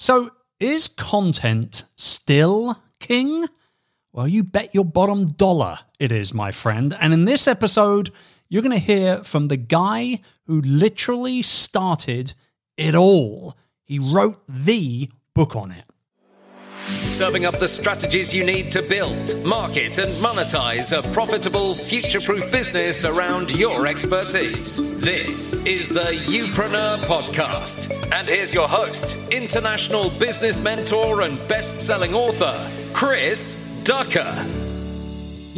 So, is content still king? Well, you bet your bottom dollar it is, my friend. And in this episode, you're going to hear from the guy who literally started it all. He wrote the book on it. Serving up the strategies you need to build, market, and monetize a profitable, future proof business around your expertise. This is the Youpreneur Podcast. And here's your host, international business mentor and best selling author, Chris Ducker.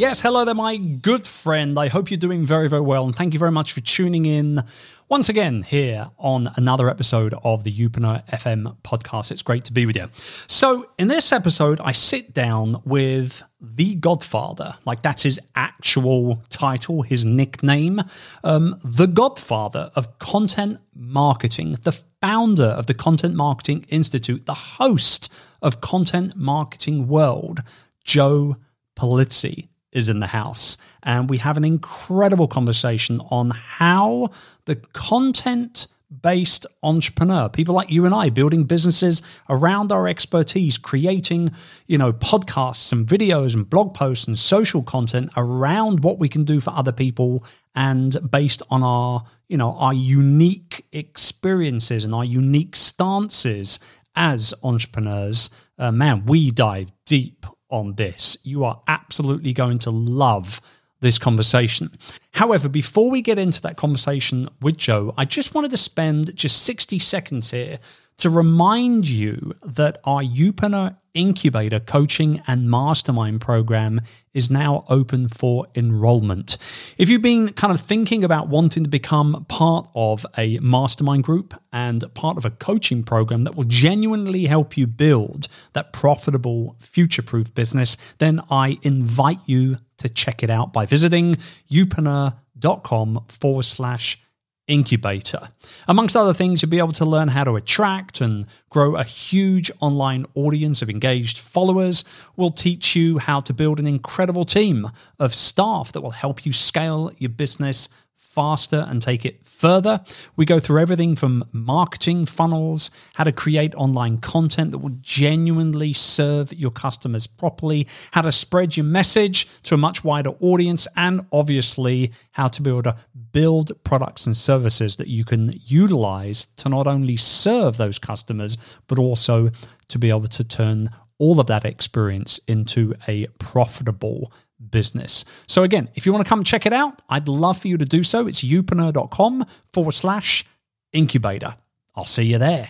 Yes, hello there, my good friend. I hope you're doing very, very well. And thank you very much for tuning in once again here on another episode of the Youpreneur FM podcast. It's great to be with you. So, in this episode, I sit down with the Godfather, like that's his actual title, his nickname, um, the Godfather of content marketing, the founder of the Content Marketing Institute, the host of Content Marketing World, Joe Pulizzi is in the house. And we have an incredible conversation on how the content based entrepreneur, people like you and I building businesses around our expertise, creating, you know, podcasts and videos and blog posts and social content around what we can do for other people and based on our, you know, our unique experiences and our unique stances as entrepreneurs. Uh, man, we dive deep on this. You are absolutely going to love this conversation. However, before we get into that conversation with Joe, I just wanted to spend just 60 seconds here to remind you that our Youpreneur Incubator coaching and mastermind program is now open for enrollment. If you've been kind of thinking about wanting to become part of a mastermind group and part of a coaching program that will genuinely help you build that profitable, future proof business, then I invite you to check it out by visiting youpreneur.com forward slash incubator. Amongst other things, you'll be able to learn how to attract and grow a huge online audience of engaged followers. We'll teach you how to build an incredible team of staff that will help you scale your business faster and take it further. We go through everything from marketing funnels, how to create online content that will genuinely serve your customers properly, how to spread your message to a much wider audience, and obviously how to be able to build products and services that you can utilize to not only serve those customers, but also to be able to turn all of that experience into a profitable business. So, again, if you want to come check it out, I'd love for you to do so. It's youpreneur.com forward slash incubator. I'll see you there.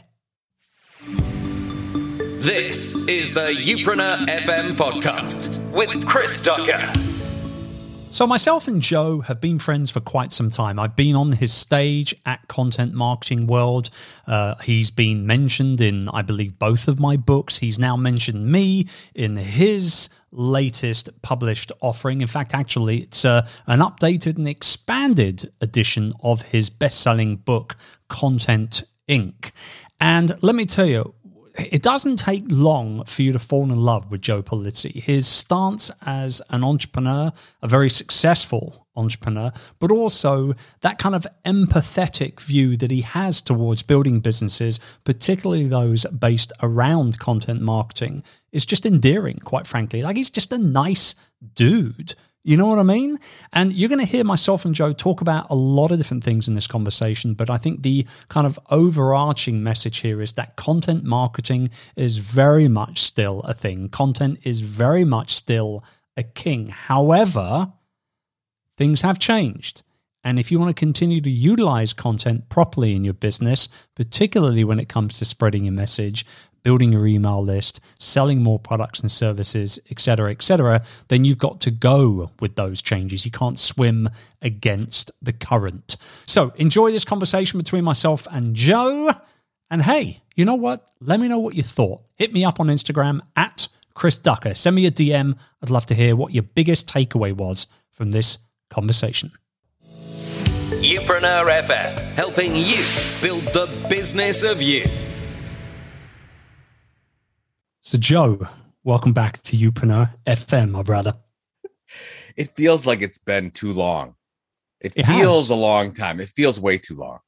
This is the Youpreneur FM podcast with Chris Ducker. So, myself and Joe have been friends for quite some time. I've been on his stage at Content Marketing World. Uh, he's been mentioned in, I believe, both of my books. He's now mentioned me in his latest published offering. In fact, actually, it's uh, an updated and expanded edition of his best selling book, Content Inc. And let me tell you, it doesn't take long for you to fall in love with Joe Pulizzi. His stance as an entrepreneur, a very successful entrepreneur, but also that kind of empathetic view that he has towards building businesses, particularly those based around content marketing, is just endearing, quite frankly. Like he's just a nice dude. You know what I mean? And you're going to hear myself and Joe talk about a lot of different things in this conversation, but I think the kind of overarching message here is that content marketing is very much still a thing. Content is very much still a king. However, things have changed. And if you want to continue to utilize content properly in your business, particularly when it comes to spreading your message, building your email list, selling more products and services, etc., etc., then you've got to go with those changes. You can't swim against the current. So enjoy this conversation between myself and Joe. And hey, you know what? Let me know what you thought. Hit me up on Instagram at Chris Ducker. Send me a DM. I'd love to hear what your biggest takeaway was from this conversation. Youpreneur FM, helping you build the business of you. So, Joe, welcome back to Youpreneur FM, my brother. It feels like it's been too long. It, It feels has. a long time. It feels way too long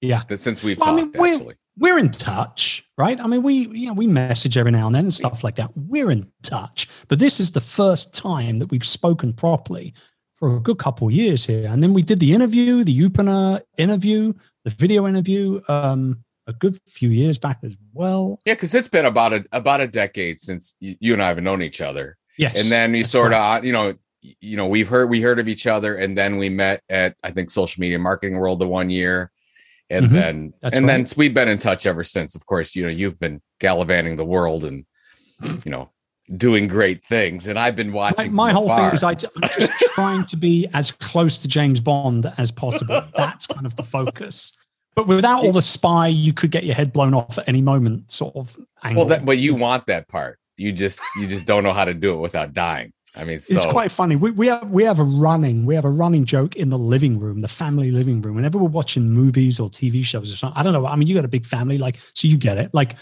Yeah. since we've Well, I mean, we actually, we're in touch, right? I mean, we you know we message every now and then and stuff like that. We're in touch, but this is the first time that we've spoken properly for a good couple of years here. And then we did the interview, the Youpreneur interview, the video interview, um, a good few years back as well. Yeah, because it's been about a about a decade since you, you and I have known each other. Yes, and then we sort right. of, you know, you know, we've heard we heard of each other, and then we met at I think Social Media Marketing World the one year and mm-hmm. then That's and right. then we've been in touch ever since. Of course, you know you've been gallivanting the world and you know doing great things, and I've been watching. My, my whole thing is I, I'm just trying to be as close to James Bond as possible. That's kind of the focus. But without all the spy, you could get your head blown off at any moment, sort of. Angle. Well, that, but you want that part. You just you just don't know how to do it without dying. I mean, so. it's quite funny. We, we have we have a running we have a running joke in the living room, the family living room. Whenever we're watching movies or TV shows or something, I don't know. I mean, you got a big family, like so you get it. Like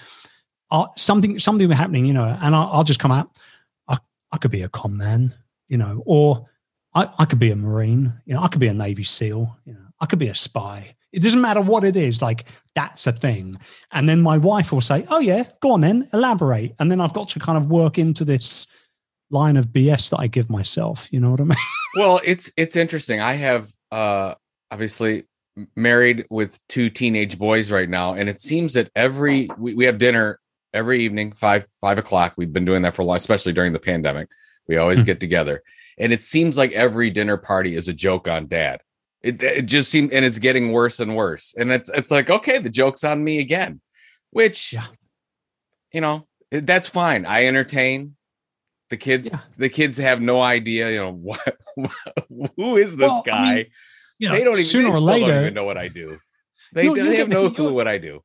uh, something something happening, you know, and I'll, I'll just come out. I, I could be a con man, you know, or I, I could be a marine, you know, I could be a Navy SEAL, you know, I could be a spy. It doesn't matter what it is. Like that's a thing. And then my wife will say, "Oh yeah, go on then, elaborate." And then I've got to kind of work into this line of BS that I give myself. You know what I mean? well, it's it's interesting. I have uh obviously married with two teenage boys right now, and it seems that every we, we have dinner every evening, five five o'clock. We've been doing that for a while, especially during the pandemic. We always hmm. get together. And it seems like every dinner party is a joke on dad. It, it just seems and it's getting worse and worse. And it's it's like, okay, the joke's on me again. Which you know, that's fine. I entertain the kids, yeah. the kids have no idea. You know what? who is this well, guy? I mean, you know, they don't even. Sooner or later, don't even know what I do. They, you, they have no clue what I do.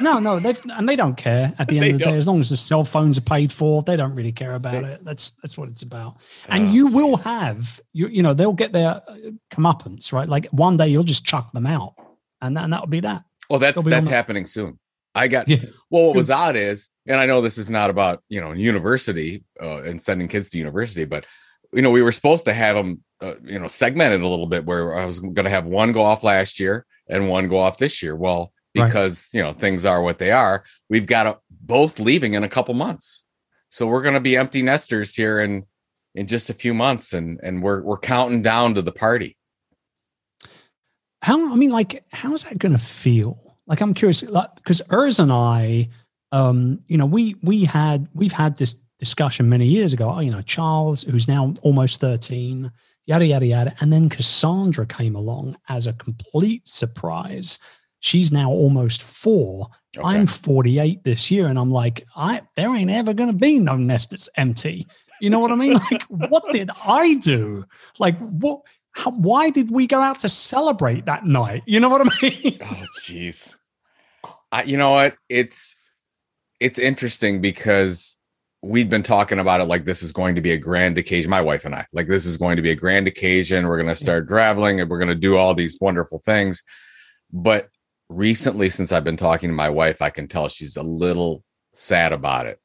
No, no, they and they don't care at the end of the don't. day. As long as the cell phones are paid for, they don't really care about they, it. That's that's what it's about. And oh, you will have you you know they'll get their uh, comeuppance right. Like one day you'll just chuck them out, and and that'll be that. Well, that's that's happening soon. I got yeah. well. What was odd is, and I know this is not about you know university uh, and sending kids to university, but you know we were supposed to have them uh, you know segmented a little bit where I was going to have one go off last year and one go off this year. Well, because right. you know things are what they are, we've got a, both leaving in a couple months, so we're going to be empty nesters here in in just a few months, and and we're we're counting down to the party. How I mean, like, how's that going to feel? like I'm curious, like because Urs and I, um, you know, we we had we've had this discussion many years ago. Oh, you know, Charles, who's now almost thirteen, yada yada yada, and then Cassandra came along as a complete surprise. She's now almost four. Okay. I'm 48 this year, and I'm like, I there ain't ever gonna be no nest that's empty. You know what I mean? Like, what did I do? Like, what? How, why did we go out to celebrate that night? You know what I mean? Oh, jeez. I, you know what? It's it's interesting because we've been talking about it like this is going to be a grand occasion. My wife and I, like this is going to be a grand occasion. We're going to start traveling and we're going to do all these wonderful things. But recently, since I've been talking to my wife, I can tell she's a little sad about it.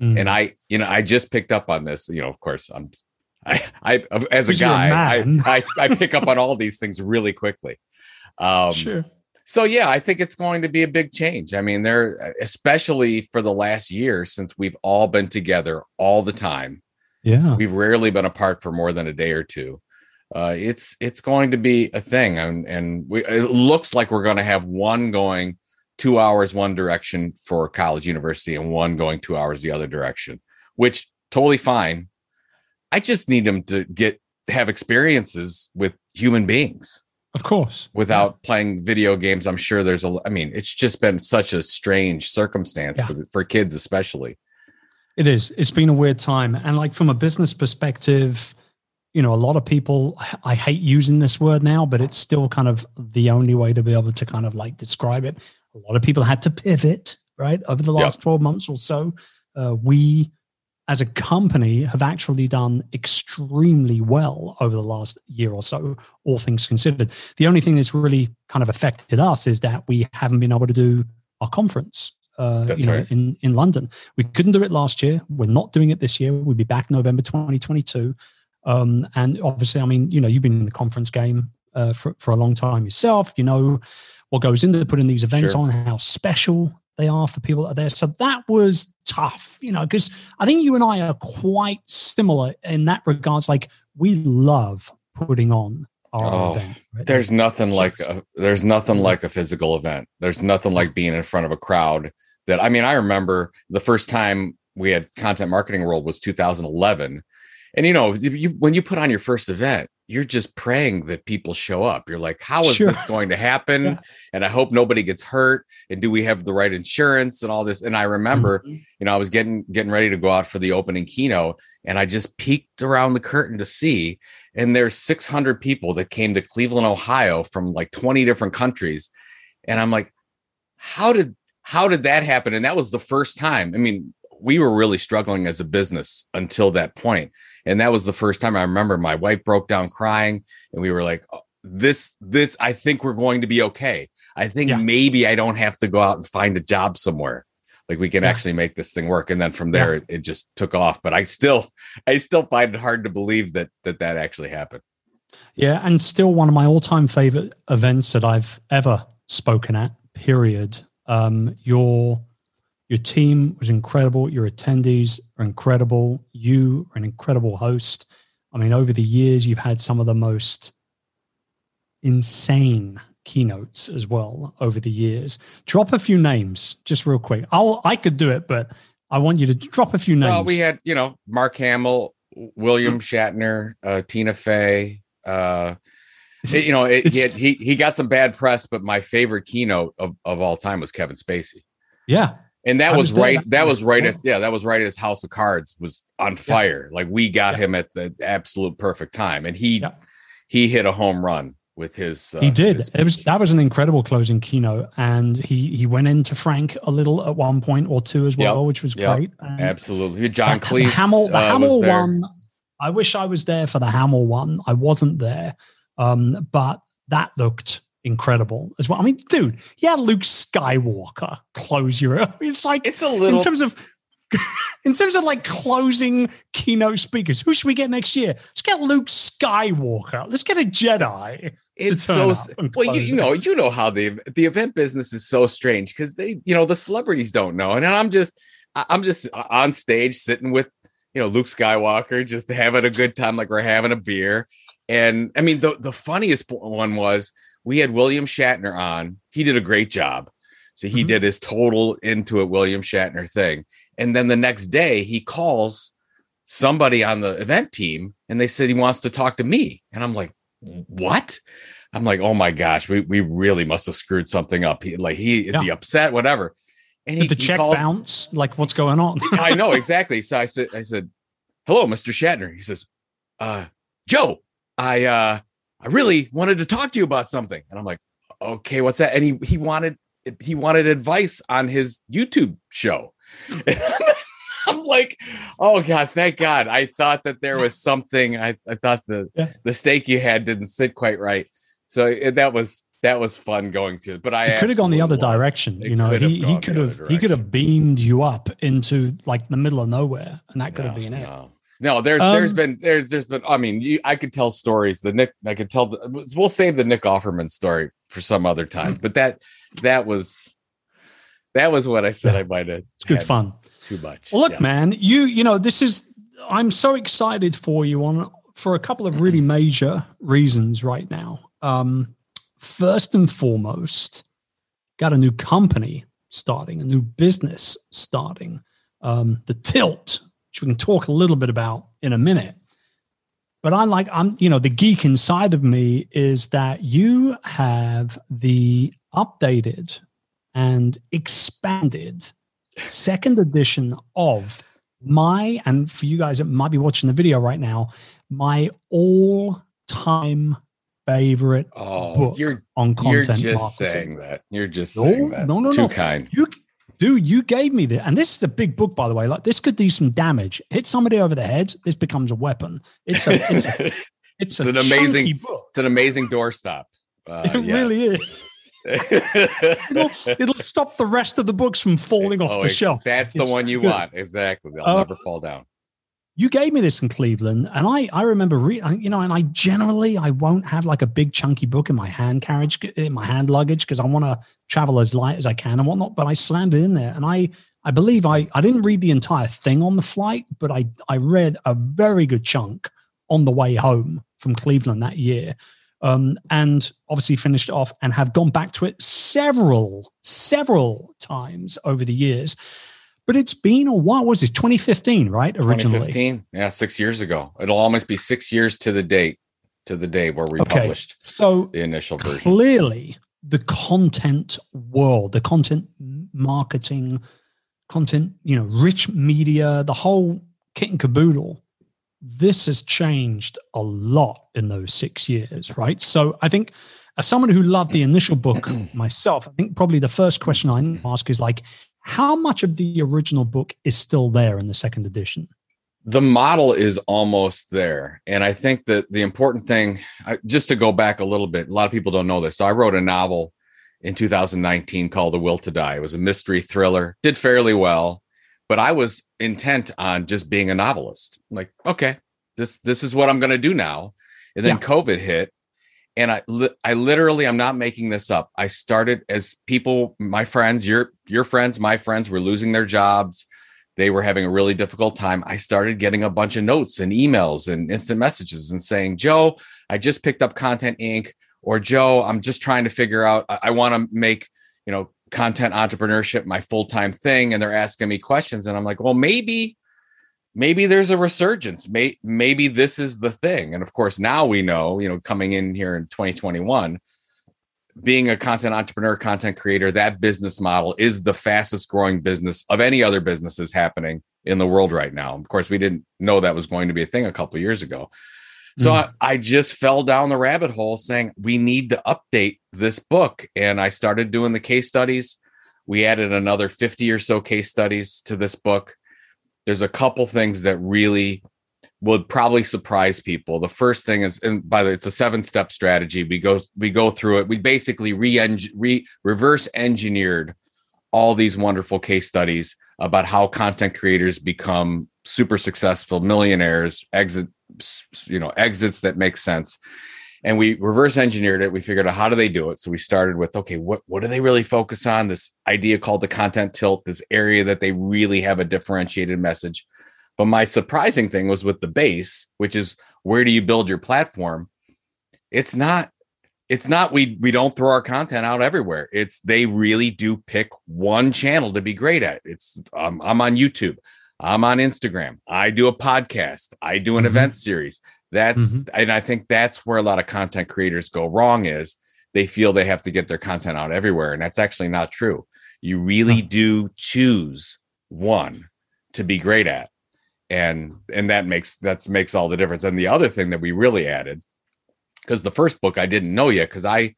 Mm. And I, you know, I just picked up on this. You know, of course, I'm, I, I as a guy, I, I, I pick up on all these things really quickly. Um, sure so yeah, I think it's going to be a big change. I mean, there, especially for the last year since we've all been together all the time. Yeah, we've rarely been apart for more than a day or two. Uh, it's it's going to be a thing, and and we, it looks like we're going to have one going two hours one direction for college university, and one going two hours the other direction, which totally fine. I just need them to get have experiences with human beings. Of course. Without yeah. playing video games, I'm sure there's a I mean, it's just been such a strange circumstance yeah. for for kids especially. It is. It's been a weird time and like from a business perspective, you know, a lot of people I hate using this word now, but it's still kind of the only way to be able to kind of like describe it. A lot of people had to pivot, right? Over the last yep. 12 months or so. Uh, we as a company have actually done extremely well over the last year or so, all things considered. The only thing that's really kind of affected us is that we haven't been able to do our conference. Uh, you know, right. in in London, we couldn't do it last year. We're not doing it this year. We'll be back November 2022. Um, and obviously, I mean, you know, you've been in the conference game uh, for for a long time yourself. You know, what goes into putting these events Sure. on, how special they are for people that are there. So that was tough, you know, because I think you and I are quite similar in that regards. Like we love putting on our Oh, event. right? There's nothing like a, there's nothing like a physical event. There's nothing like being in front of a crowd. That I mean, I remember the first time we had Content Marketing World was 2011, and you know, you, when you put on your first event, you're just praying that people show up. You're like, how is Sure. this going to happen? Yeah. And I hope nobody gets hurt. And do we have the right insurance and all this? And I remember, Mhm. you know, I was getting getting ready to go out for the opening keynote, and I just peeked around the curtain to see, and there's 600 people that came to Cleveland, Ohio, from like 20 different countries, and I'm like, how did how did that happen? And that was the first time. I mean, we were really struggling as a business until that point, and that was the first time I remember my wife broke down crying, and we were like. "Oh, This, this, I think we're going to be okay. I think Yeah. maybe I don't have to go out and find a job somewhere like we can Yeah. actually make this thing work and then from there it, it just took off but i still i still find it hard to believe that that that actually happened Yeah, and still one of my all-time favorite events that I've ever spoken at. Period. Um, your your team was incredible. Your attendees are incredible. You are an incredible host. I mean, over the years, you've had some of the most insane keynotes as well over the years. Drop a few names, just real quick. I'll I could do it, but I want you to drop a few names. well we had you know mark hamill william shatner uh tina fey uh it- you know it, he, had, he he got some bad press but my favorite keynote of, of all time was kevin spacey yeah, and that was right that was right as yeah that was right as house of cards was on fire like we got Yeah. him at the absolute perfect time and he Yeah. he hit a home run with his uh, he did. his It was that was an incredible closing keynote, and he he went into Frank a little at one point or two as well, Yep. which was Yep. great. And Absolutely. John the, Cleese the Hamill, the uh, was Hamill there. one. I wish I was there for the Hamill one. I wasn't there, um, but that looked incredible as well. I mean, dude, yeah, Luke Skywalker close your. I mean, it's like It's a little. in terms of in terms of like closing keynote speakers. Who should we get next year? Let's get Luke Skywalker. Let's get a Jedi. it's so up s- and well. You, you know. You know how the the event business is so strange because they, you know, the celebrities don't know, and I'm just, I'm just uh, on stage sitting with, you know, Luke Skywalker, just having a good time, like we're having a beer. And I mean, the the funniest one was we had William Shatner on. He did a great job. So he Mhm. did his total into it William Shatner thing. And then the next day he calls somebody on the event team and they said he wants to talk to me. And I'm like, what? I'm like, oh my gosh, we, we really must have screwed something up. He, like he is he upset, whatever. And he, Did the he check calls, bounce? Like, what's going on? I know exactly. So I said, I said, hello, Mr. Shatner. He says, uh, Joe, I uh I really wanted to talk to you about something. And I'm like, okay, what's that? And he he wanted he wanted advice on his YouTube show. I'm like, oh God, thank God. I thought that there was something. I, I thought the Yeah. the steak you had didn't sit quite right. So it, that was that was fun going through. But I could have gone the other direction. You know, he, he could have he could have beamed you up into like the middle of nowhere, and that could have No, been it. No, there's there's Um, been there's there's been I mean you, I could tell stories. The Nick I could tell the, we'll save the Nick Offerman story for some other time. But that that was that was what I said Yeah. I might have. It's good fun. Too much. Well, look, Yes. man, you you know this is. I'm so excited for you on for a couple of really major reasons right now. Um, first and foremost, got a new company starting, a new business starting. Um, the Tilt, which we can talk a little bit about in a minute. But I like I'm you know the geek inside of me is that you have the updated and expanded second edition of my and for you guys that might be watching the video right now my all-time favorite oh, book you're on you're just marketing. saying that. You're just No, saying that. no, no, Too no. kind. you dude you gave me this and this is a big book by the way like this could do some damage hit somebody over the head this becomes a weapon it's a it's, a, it's, It's an amazing- book it's an amazing doorstop. Uh, it yes. really is it'll, it'll stop the rest of the books from falling off Oh, the shelf That's the It's one you good. want. Exactly. They'll Uh, never fall down. You gave me this in Cleveland, and I I remember re- you know, and I generally I won't have like a big chunky book in my hand carriage in my hand luggage because I want to travel as light as I can and whatnot. But I slammed it in there, and I I believe I I didn't read the entire thing on the flight, but I I read a very good chunk on the way home from Cleveland that year. Um, and obviously finished off and have gone back to it several, several times over the years. But it's been a while. What was it 2015, right? Originally, 2015. Yeah, six years ago. It'll almost be six years to the date, to the day where we okay. published so the initial version. Clearly, the content world, the content marketing, content, you know, rich media, the whole kit and caboodle. This has changed a lot in those six years, right? So I think as someone who loved the initial book myself, I think probably the first question I mm-hmm. ask is like, how much of the original book is still there in the second edition? The model is almost there. And I think that the important thing, just to go back a little bit, a lot of people don't know this. So I wrote a novel in 2019 called The Will to Die. It was a mystery thriller, did fairly well, but I was intent on just being a novelist. Like, okay, this this is what I'm going to do now. And then yeah. COVID hit and I I literally I'm not making this up. I started as people, my friends, your your friends, my friends were losing their jobs. They were having a really difficult time. I started getting a bunch of notes and emails and instant messages and saying, "Joe, I just picked up Content Inc." or "Joe, I'm just trying to figure out I, I want to make, you know, content entrepreneurship my full-time thing." And they're asking me questions and I'm like, "Well, maybe maybe there's a resurgence. May, maybe this is the thing. And of course, now we know, you know, coming in here in 2021, being a content entrepreneur, content creator, that business model is the fastest growing business of any other businesses happening in the world right now. Of course, we didn't know that was going to be a thing a couple years ago. So mm. I, I just fell down the rabbit hole saying we need to update this book. And I started doing the case studies. We added another 50 or so case studies to this book there's a couple things that really would probably surprise people. The first thing is, and by the way, it's a seven step strategy. We go we go through it. We basically re, re reverse engineered all these wonderful case studies about how content creators become super successful millionaires, exit you know exits that make sense. And we reverse engineered it. We figured out how do they do it. So we started with okay, what what do they really focus on? This idea called the content tilt, this area that they really have a differentiated message. But my surprising thing was with the base, which is where do you build your platform? It's not it's not we we don't throw our content out everywhere. It's they really do pick one channel to be great at. It's um, I'm on YouTube. I'm on Instagram. I do a podcast. I do an mm-hmm. event series. That's mm-hmm. and I think that's where a lot of content creators go wrong is they feel they have to get their content out everywhere and that's actually not true. You really do choose one to be great at. And and that makes that makes all the difference. And the other thing that we really added because the first book I didn't know yet cuz I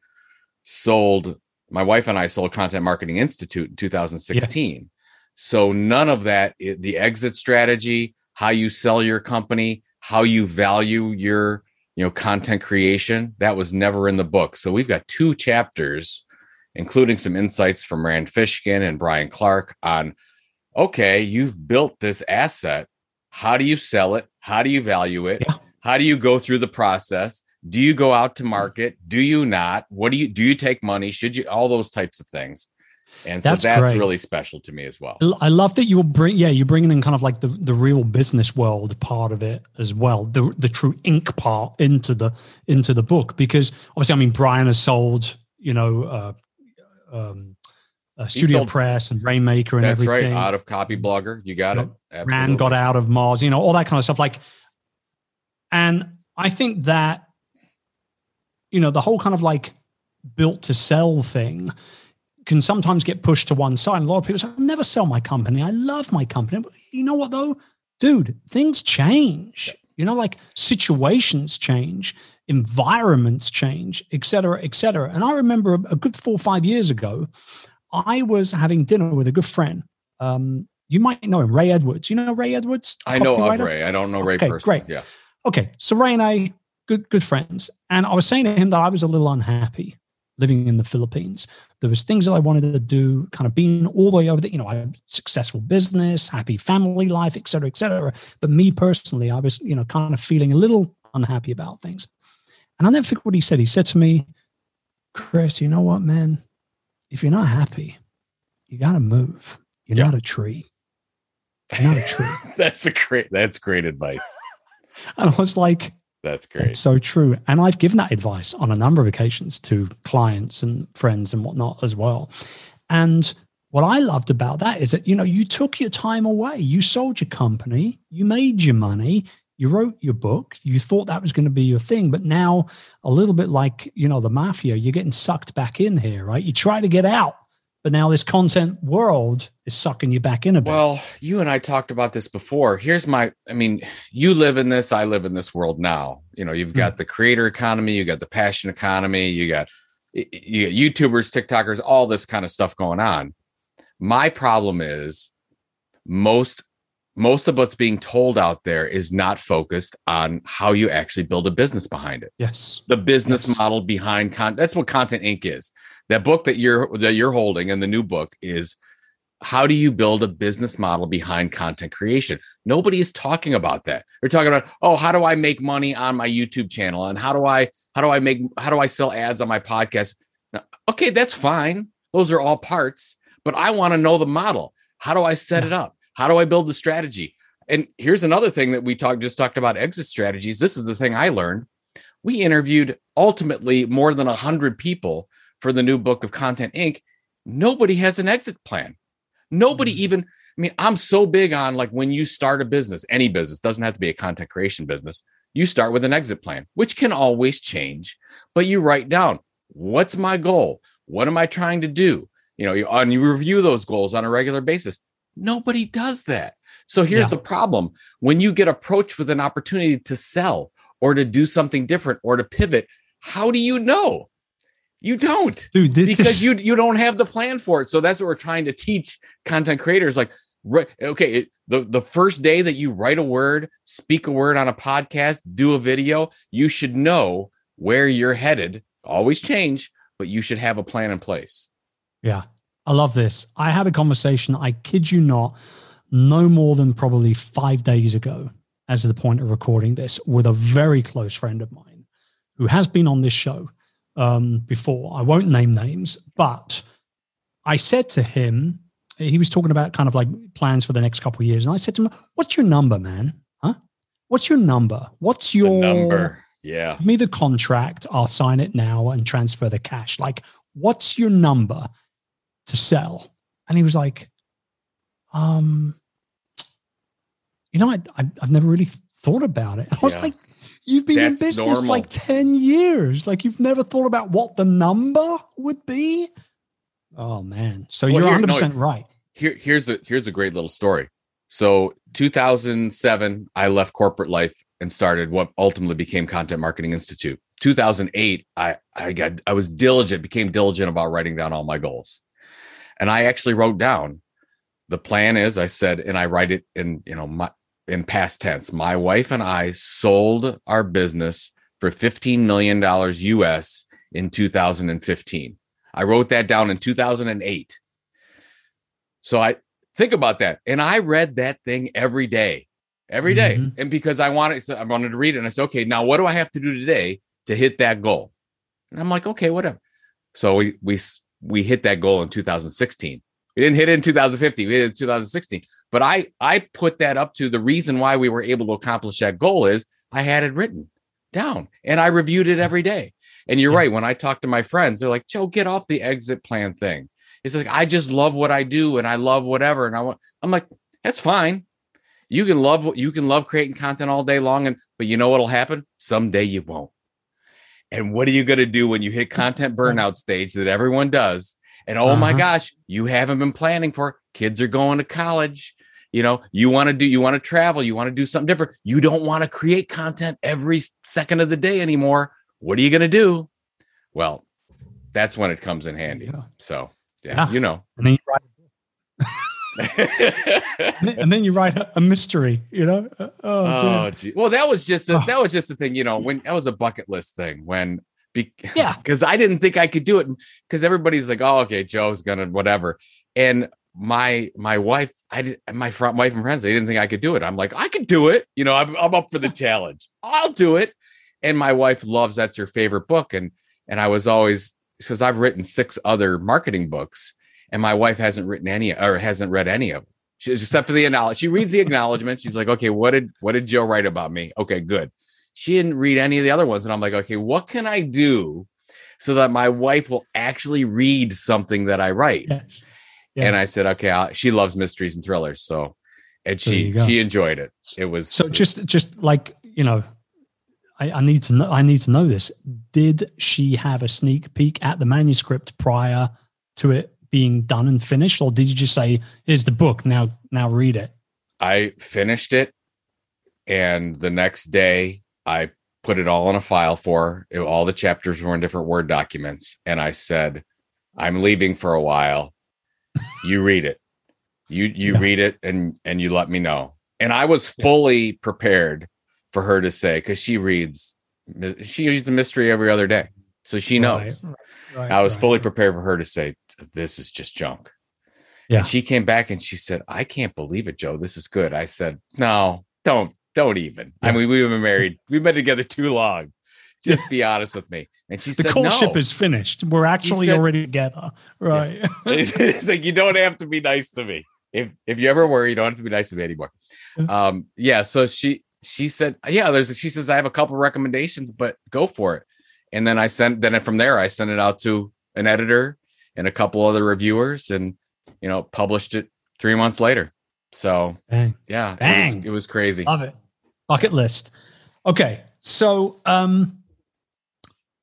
sold my wife and I sold Content Marketing Institute in 2016. Yes. So none of that the exit strategy, how you sell your company, how you value your you know content creation that was never in the book. So we've got two chapters including some insights from rand fishkin and brian clark on okay you've built this asset. How do you sell it? How do you value it? Yeah. how do you go through the process? Do you go out to mm. market? Do you not? What do you do you take money? Should you all those types of things and so that's, that's really special to me as well. I love that you're bring yeah you're bringing in kind of like the the real business world part of it as well, the the true ink part into the into the book because obviously I mean Brian has sold you know uh, um, uh, Studio sold, Press and Rainmaker and that's everything. right, out of Copyblogger. you got you it. Rand got out of Moz, you know all that kind of stuff. Like, and I think that you know the whole kind of like built to sell thing can sometimes get pushed to one side. And a lot of people say, I'll never sell my company. I love my company. But you know what, though? Dude, things change. You know, like situations change, environments change, et cetera, et cetera. And I remember a good four or five years ago, I was having dinner with a good friend. Um, you might know him, Ray Edwards. You know Ray Edwards? I know of Ray. I don't know Ray okay, personally. Great. Yeah. Okay. So Ray and I, good good friends. And I was saying to him that I was a little unhappy living in the Philippines. There was things that I wanted to do, kind of being all the way over there. You know, I had successful business, happy family life, et cetera, et cetera. But me personally, I was, you know, kind of feeling a little unhappy about things. And I never forget what he said. He said to me, Chris, you know what, man? If you're not happy, you got to move. You're yeah. not a tree. You're not a tree. that's a great, that's great advice. and I was like, that's great. That's so true. And I've given that advice on a number of occasions to clients and friends and whatnot as well. And what I loved about that is that, you know, you took your time away. You sold your company, you made your money, you wrote your book, you thought that was going to be your thing. But now, a little bit like, you know, the mafia, you're getting sucked back in here, right? You try to get out but now this content world is sucking you back in a bit. Well, you and I talked about this before. Here's my I mean, you live in this, I live in this world now. You know, you've got mm. the creator economy, you got the passion economy, you got you got YouTubers, TikTokers, all this kind of stuff going on. My problem is most most of what's being told out there is not focused on how you actually build a business behind it. Yes. The business yes. model behind content. That's what Content Inc. is. That book that you're that you're holding and the new book is how do you build a business model behind content creation? Nobody is talking about that. They're talking about, oh, how do I make money on my YouTube channel? And how do I how do I make how do I sell ads on my podcast? Now, okay, that's fine. Those are all parts, but I want to know the model. How do I set it up? How do I build the strategy? And here's another thing that we talked just talked about exit strategies. This is the thing I learned. We interviewed ultimately more than 100 people for the new book of Content Inc. Nobody has an exit plan. Nobody mm-hmm. even, I mean, I'm so big on like when you start a business, any business doesn't have to be a content creation business. You start with an exit plan, which can always change, but you write down what's my goal? What am I trying to do? You know, you, and you review those goals on a regular basis. Nobody does that. So here's yeah. the problem when you get approached with an opportunity to sell or to do something different or to pivot, how do you know? You don't, dude, this, because you you don't have the plan for it. So that's what we're trying to teach content creators. Like, right, okay, it, the the first day that you write a word, speak a word on a podcast, do a video, you should know where you're headed. Always change, but you should have a plan in place. Yeah, I love this. I had a conversation. I kid you not, no more than probably five days ago, as of the point of recording this, with a very close friend of mine who has been on this show um, before. I won't name names, but I said to him, he was talking about kind of like plans for the next couple of years. And I said to him, What's your number, man? Huh? What's your number? What's your the number? Yeah. Give me the contract. I'll sign it now and transfer the cash. Like, what's your number to sell? And he was like, um, you know, I, I, have never really thought about it. I was yeah. like, You've been That's in business normal. like 10 years. Like you've never thought about what the number would be. Oh man. So well, you're here, 100% no, right. Here, here's a here's a great little story. So 2007, I left corporate life and started what ultimately became Content Marketing Institute. 2008, I I got I was diligent, became diligent about writing down all my goals. And I actually wrote down the plan is I said, and I write it in, you know, my in past tense. My wife and I sold our business for $15 million US in 2015. I wrote that down in 2008. So I think about that. And I read that thing every day, every day. Mm-hmm. And because I wanted, I wanted to read it. And I said, okay, now what do I have to do today to hit that goal? And I'm like, okay, whatever. So we, we, we hit that goal in 2016. We didn't hit it in 2015. We hit it in 2016. But I I put that up to the reason why we were able to accomplish that goal is I had it written down and I reviewed it every day. And you're yeah. right. When I talk to my friends, they're like, Joe, get off the exit plan thing. It's like I just love what I do and I love whatever. And I want I'm like, that's fine. You can love what you can love creating content all day long, and but you know what'll happen? Someday you won't. And what are you gonna do when you hit content burnout stage that everyone does? And oh uh-huh. my gosh, you haven't been planning for kids are going to college. You know, you want to do, you want to travel, you want to do something different. You don't want to create content every second of the day anymore. What are you going to do? Well, that's when it comes in handy. Yeah. So, yeah, yeah, you know. And then you write and then you write a, mystery, you know. Uh, oh, oh well, that was just a, that was just the thing, you know. When that was a bucket list thing. When Be- Yeah. because I didn't think I could do it. Because everybody's like, "Oh, okay, Joe's gonna whatever," and my my wife, I did my front wife and friends, they didn't think I could do it. I'm like, I could do it. You know, I'm I'm up for the challenge. I'll do it. And my wife loves that's her favorite book, and and I was always because I've written six other marketing books, and my wife hasn't written any or hasn't read any of them. She, except for the acknowledge. She reads the acknowledgement. She's like, okay, what did what did Joe write about me? Okay, good. She didn't read any of the other ones, and I'm like, okay, what can I do so that my wife will actually read something that I write? Yes. Yeah. And I said, okay, I'll, she loves mysteries and thrillers, so and she she enjoyed it. It was So just just like you know, I, I need to know. I need to know this. Did she have a sneak peek at the manuscript prior to it being done and finished, or did you just say, "Here's the book. Now, now read it"? I finished it, and the next day I put it all in a file for her. All the chapters were in different Word documents, and I said, "I'm leaving for a while. You read it. You you Yeah. read it, and and you let me know." And I was fully prepared for her to say because she reads she reads a mystery every other day, so she knows. Right, right, I was right. fully prepared for her to say, "This is just junk." Yeah. And she came back and she said, "I can't believe it, Joe. This is good." I said, "No, don't, don't even. I mean, we've been married. We've been together too long. Just be honest with me." And she The said, courtship "No." is finished. We're actually said- already together. Right. it's like you don't have to be nice to me. If if you ever were, you don't have to be nice to me anymore. Um, yeah. So she she said, yeah. There's she says I have a couple recommendations, but go for it. And then I sent then from there I sent it out to an editor and a couple other reviewers, and you know published it three months later. So Bang. yeah, it Bang. was, it was crazy. Love it. Bucket list. Okay. So um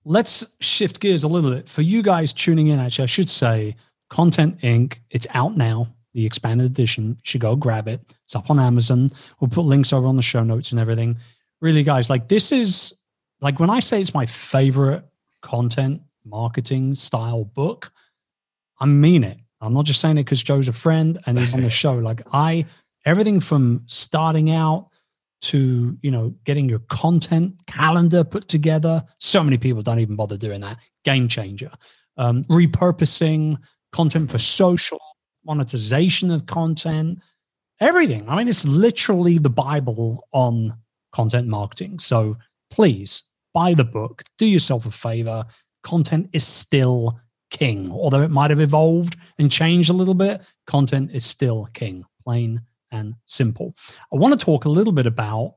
let's shift gears a little bit. For you guys tuning in, actually, I should say Content Inc. It's out now, the expanded edition. You should go grab it. It's up on Amazon. We'll put links over on the show notes and everything. Really, guys, like this is like when I say it's my favorite content marketing style book, I mean it. I'm not just saying it because Joe's a friend and he's on the show. Like I everything from starting out to you know getting your content calendar put together. So many people don't even bother doing that. Game changer. Um, repurposing content for social monetization of content everything. I mean it's literally the bible on content marketing. So please buy the book. Do yourself a favor. Content is still king. Although it might have evolved and changed a little bit content is still king plain and simple. I want to talk a little bit about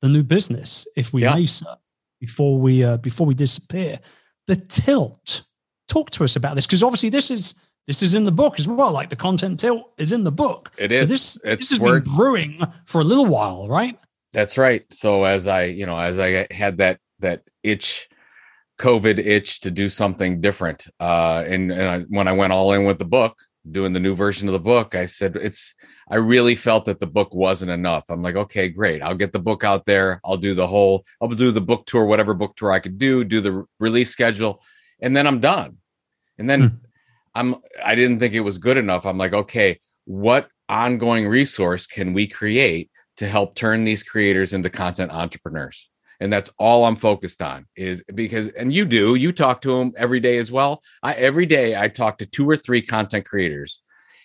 the new business, if we Yeah. may, sir, before we uh, before we disappear. The tilt. Talk to us about this because obviously this is this is in the book as well. Like the content tilt is in the book. It So this It's this has where- been brewing for a little while, right? That's right. So as I, you know, as I had that that itch, COVID itch to do something different, uh, and and I, when I went all in with the book, doing the new version of the book, I said it's. I really felt that the book wasn't enough. I'm like, okay, great. I'll get the book out there. I'll do the whole. I'll do the book tour, whatever book tour I could do. Do the release schedule, and then I'm done. And then Hmm. I'm. I didn't think it was good enough. I'm like, okay, what ongoing resource can we create to help turn these creators into content entrepreneurs and that's all i'm focused on is because and you do you talk to them every day as well i every day i talk to two or three content creators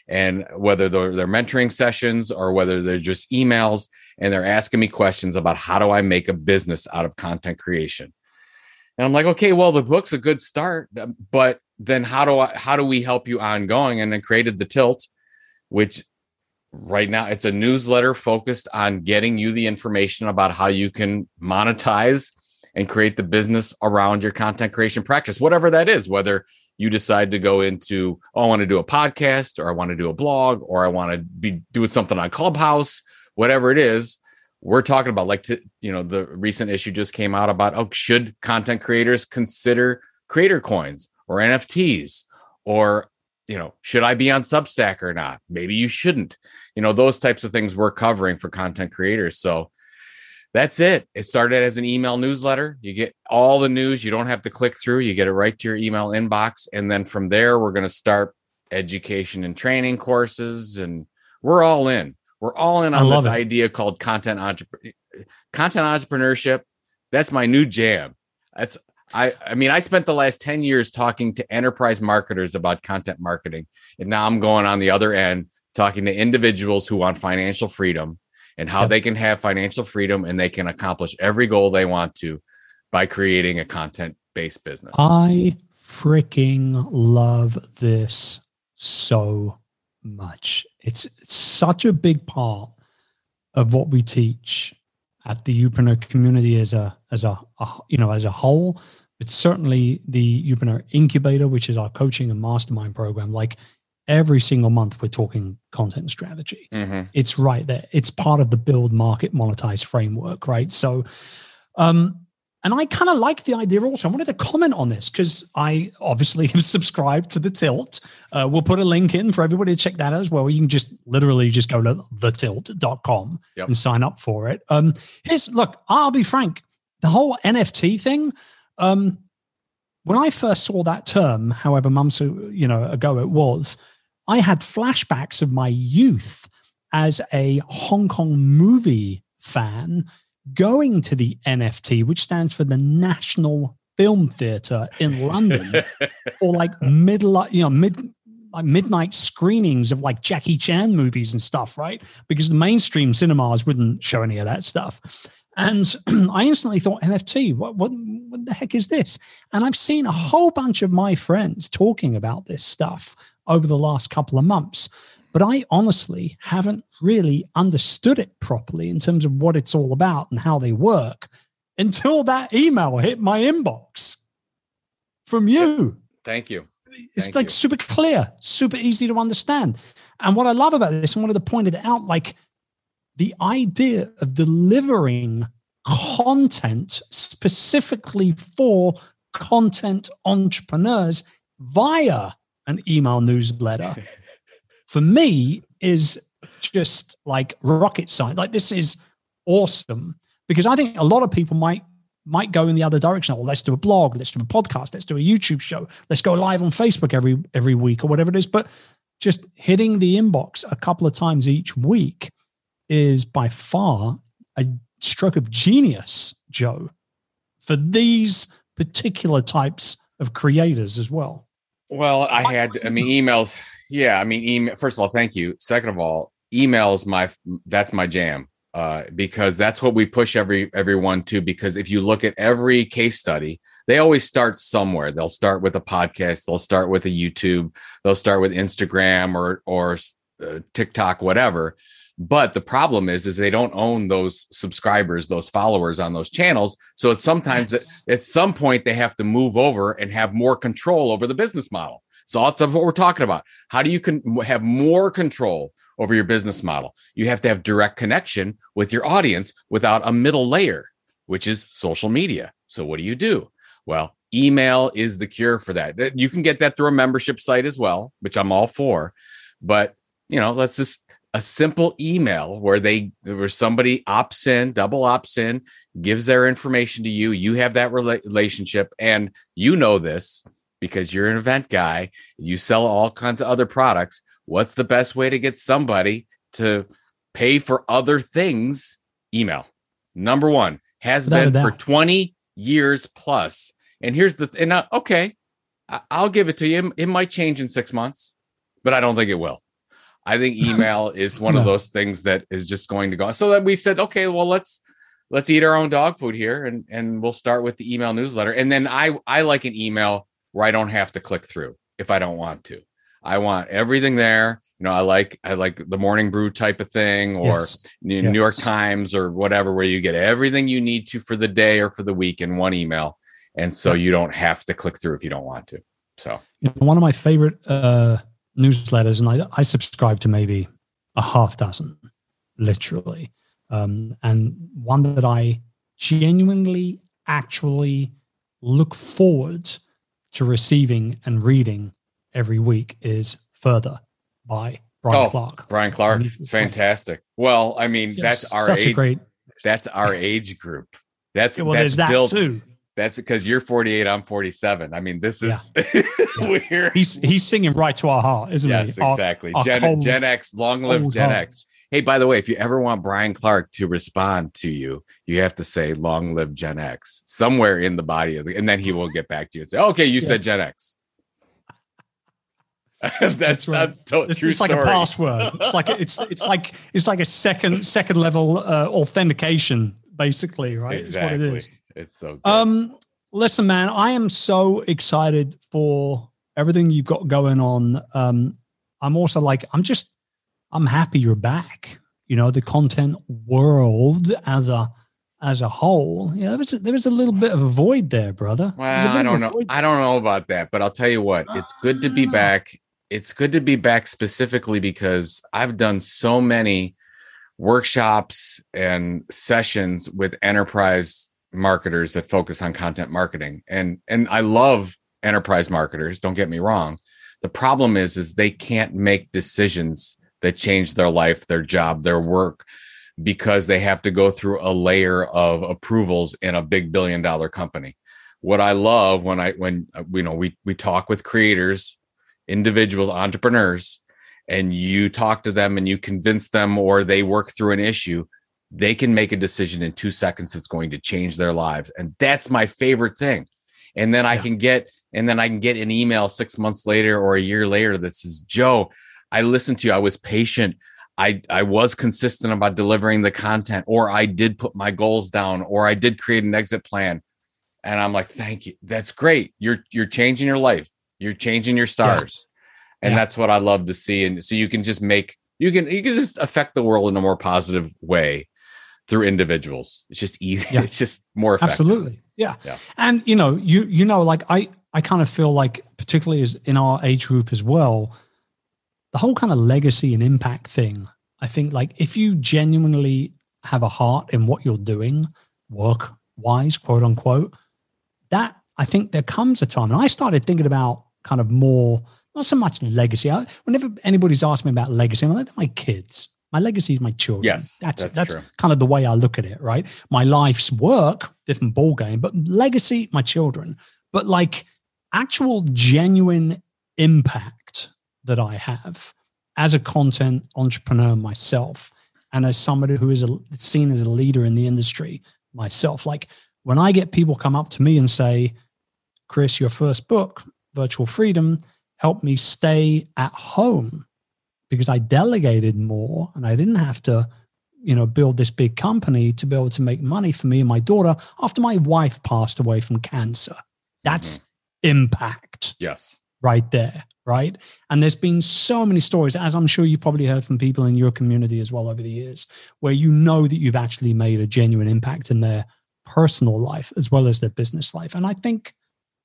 and whether they're, they're mentoring sessions or whether they're just emails and they're asking me questions about how do i make a business out of content creation. And i'm like okay well the book's a good start um, but then how do i how do we help you ongoing? And then created the tilt which right now it's a newsletter focused on getting you the information about how you can monetize and create the business around your content creation practice whatever that is whether you decide to go into oh, i want to do a podcast or i want to do a blog or i want to be doing something on clubhouse whatever it is we're talking about like to, you know the recent issue just came out about oh should content creators consider creator coins or nfts or you know should i be on substack or not? Maybe you shouldn't. You know those types of things we're covering for content creators. So that's it. It started as an email newsletter. You get all the news. You don't have to click through. You get it right to your email inbox. And then from there we're going to start education and training courses and we're all in. We're all in on this it. idea called content entrepreneur content entrepreneurship. That's my new jam. That's I, I mean, I spent the last 10 years talking to enterprise marketers about content marketing. And now I'm going on the other end, talking to individuals who want financial freedom and how Yep. they can have financial freedom and they can accomplish every goal they want to by creating a content based business. I freaking love this so much. It's, it's such a big part of what we teach at the Youpreneur community as a as a, a you know as a whole. But certainly the Youpreneur incubator, which is our coaching and mastermind program, like every single month we're talking content strategy Mhm. it's right there. It's part of the build, market, monetize framework, right? So, um, and I kind of like the idea also. I wanted to comment on this because I obviously have subscribed to the Tilt. Uh, we'll put a link in for everybody to check that out as well. You can just literally just go to thetilt.com Yep. and sign up for it. Um, here's look, I'll be frank, the whole NFT thing. Um, when I first saw that term, however months you know ago it was, I had flashbacks of my youth as a Hong Kong movie fan going to the NFT, which stands for the National Film Theatre in London, for like middle, you know, mid like midnight screenings of like Jackie Chan movies and stuff, right? Because the mainstream cinemas wouldn't show any of that stuff. And I instantly thought NFT, what, what what the heck is this? And I've seen a whole bunch of my friends talking about this stuff over the last couple of months. But I honestly haven't really understood it properly in terms of what it's all about and how they work until that email hit my inbox from you Thank you. it's Thank like you. super clear, super easy to understand. And what I love about this, and wanted to point it out, like the idea of delivering content specifically for content entrepreneurs via an email newsletter for me is just like rocket science. Like this is awesome because I think a lot of people might might go in the other direction. Oh, let's do a blog, let's do a podcast, let's do a YouTube show, let's go live on Facebook every every week or whatever it is. But just hitting the inbox a couple of times each week is by far a stroke of genius, Joe, for these particular types of creators as well. Well, I had, I mean, emails. Yeah, I mean, email. First of all, thank you. Second of all, emails. My that's my jam uh, because that's what we push every everyone to. Because if you look at every case study, they always start somewhere. They'll start with a podcast. They'll start with a YouTube. They'll start with Instagram or or uh, TikTok, whatever. But the problem is, is they don't own those subscribers, those followers on those channels. So it's sometimes Yes. at some point they have to move over and have more control over the business model. So that's what we're talking about. How do you can have more control over your business model? You have to have direct connection with your audience without a middle layer, which is social media. So what do you do? Well, email is the cure for. That- You can get that through a membership site as well, which I'm all for. But you know, let's just a simple email where they where somebody opts in, double opts in, gives their information to you. You have that rela- relationship, and you know this because you're an event guy. You sell all kinds of other products. What's the best way to get somebody to pay for other things? Email. Number one has Without been for 20 years plus. And here's the th- and uh, okay, I- I'll give it to you. It might change in six months, but I don't think it will. I think email is one of those things that is just going to go. So that we said, okay, well let's let's eat our own dog food here, and and we'll start with the email newsletter. And then I I like an email where I don't have to click through if I don't want to. I want everything there. You know, I like I like the morning brew type of thing, or Yes. New New York Times or whatever, where you get everything you need to for the day or for the week in one email, and so you don't have to click through if you don't want to. So You know, one of my favorite uh, newsletters, and I, I subscribe to maybe a half dozen, literally, um, and one that I genuinely actually look forward to receiving and reading every week is Further by Brian Oh, Clark. Brian Clark, it's fantastic. Well, I mean, that's our age. great. that's our age group. That's Well, that's that built. too. That's because you're 48, I'm 47. I mean, this is Yeah. we're He's he's singing right to our heart, isn't yes, he? Our- exactly. our Gen cold- Gen X, long live Gen heart. X. Hey, by the way, if you ever want Brian Clark to respond to you, you have to say "Long live Gen X" somewhere in the body of the, and then he will get back to you and say, "Okay, you yeah. said Gen X." that That's sounds right. to- it's, true. It's like story. a password. It's like a, it's it's like it's like a second second level uh, authentication, basically, right? Exactly. It is. So. Good. Um, listen, man, I am so excited for everything you've got going on. Um, I'm also like, I'm just, I'm happy you're back. You know, the content world as a as a whole. Yeah, there was a, there was a little bit of a void there, brother. Well, I don't know. Void. I don't know about that, but I'll tell you what. It's good to be ah. back it's good to be back specifically because I've done so many workshops and sessions with enterprise marketers that focus on content marketing. And and I love enterprise marketers don't get me wrong. The problem is is they can't make decisions that change their life their job their work because they have to go through a layer of approvals in a big billion dollar company. What I love when I when uh, you know we we talk with creators individuals, entrepreneurs, and you talk to them and you convince them or they work through an issue, they can make a decision in two seconds that's going to change their lives. And that's my favorite thing. And then I can get, and then I can get an email six months later or a year later that says, Joe, I listened to you. I was patient. I, I was consistent about delivering the content, or I did put my goals down, or I did create an exit plan. And I'm like, thank you. That's great. You're you're changing your life. You're changing your stars. Yeah. And yeah. that's what I love to see. And so you can just make you can you can just affect the world in a more positive way through individuals. It's just easy. Yeah. It's just more effective. Absolutely. Yeah. yeah. And you know, you you know, like I I kind of feel like particularly as in our age group as well, the whole kind of legacy and impact thing. I think like if you genuinely have a heart in what you're doing, work wise, quote unquote, that I think there comes a time, and I started thinking about kind of more, not so much legacy. I, whenever anybody's asked me about legacy, I'm like, my kids. My legacy is my children. Yes, that's that's, that's kind of the way I look at it, right? My life's work, different ball game, but legacy, my children. But like actual genuine impact that I have as a content entrepreneur myself, and as somebody who is a, seen as a leader in the industry myself, like when I get people come up to me and say, "Chris, your first book virtual freedom helped me stay at home because I delegated more and I didn't have to, you know, build this big company to be able to make money for me and my daughter after my wife passed away from cancer. That's mm-hmm. impact. Yes. Right there. Right. And there's been so many stories, as I'm sure you probably heard from people in your community as well over the years, where you know that you've actually made a genuine impact in their personal life as well as their business life. And I think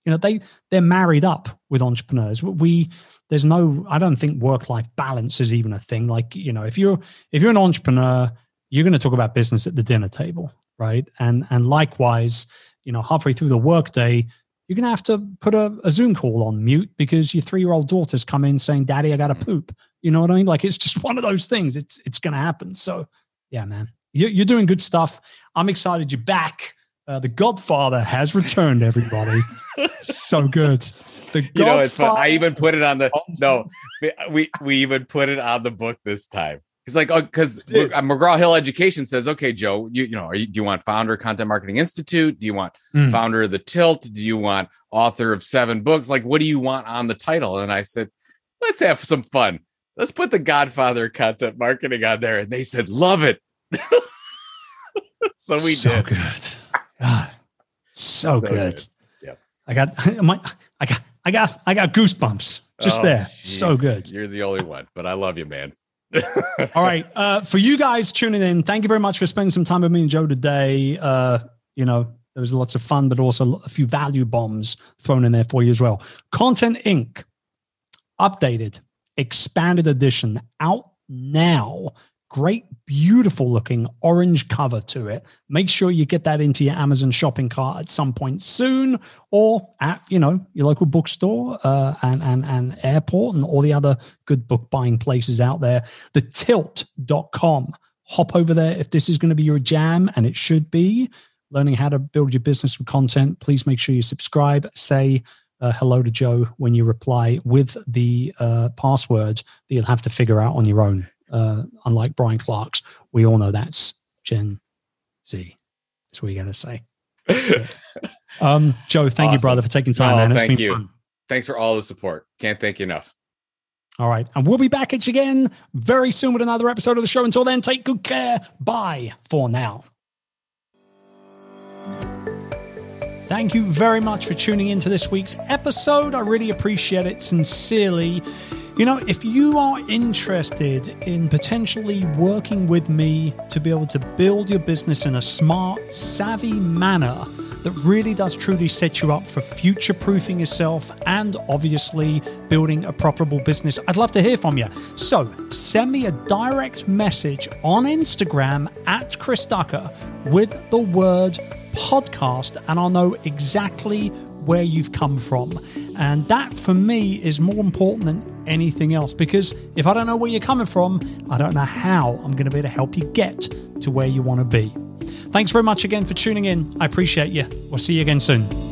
you know, they they're married up with entrepreneurs. We there's no I don't think work life balance is even a thing. Like you know, if you're if you're an entrepreneur, you're going to talk about business at the dinner table, right? And and likewise, you know, halfway through the workday, you're going to have to put a, a Zoom call on mute because your three year old daughter's come in saying, "Daddy, I got to poop." You know what I mean? Like it's just one of those things. It's it's going to happen. So yeah, man, you're, you're doing good stuff. I'm excited you're back. Uh, the Godfather has returned, everybody. so good. The you know, it's fun. I even put it on the no. We we even put it on the book this time. He's like, oh, because McGraw Hill Education says, okay, Joe, you you know, you, do you want founder Content Marketing Institute? Do you want mm. founder of the Tilt? Do you want author of seven books? Like, what do you want on the title? And I said, let's have some fun. Let's put the Godfather Content Marketing on there. And they said, love it. so we so did. Good. God, so, so good. good. Yep. I got my I got I got I got goosebumps just oh, there. Geez. So good. You're the only one, but I love you, man. All right. Uh, for you guys tuning in, thank you very much for spending some time with me and Joe today. Uh, you know, there was lots of fun, but also a few value bombs thrown in there for you as well. Content Inc. updated, expanded edition out now great, beautiful looking orange cover to it. Make sure you get that into your Amazon shopping cart at some point soon, or at you know your local bookstore uh, and and and airport and all the other good book buying places out there. The tilt.com. Hop over there if this is going to be your jam, and it should be. Learning how to build your business with content. Please make sure you subscribe. Say uh, hello to Joe when you reply with the uh, password that you'll have to figure out on your own uh, unlike Brian Clark's. We all know that's Gen Z. That's what you got to say. So, um, Joe, thank awesome. you, brother, for taking time, oh, man. It's thank you. Fun. Thanks for all the support. Can't thank you enough. All right. And we'll be back at you again very soon with another episode of the show. Until then, take good care. Bye for now. Thank you very much for tuning into this week's episode. I really appreciate it sincerely. You know, if you are interested in potentially working with me to be able to build your business in a smart, savvy manner, that really does truly set you up for future proofing yourself and obviously building a profitable business. I'd love to hear from you. So send me a direct message on Instagram at Chris Ducker with the word podcast, and I'll know exactly where you've come from. And that for me is more important than anything else because if I don't know where you're coming from, I don't know how I'm going to be able to help you get to where you want to be. Thanks very much again for tuning in. I appreciate you. We'll see you again soon.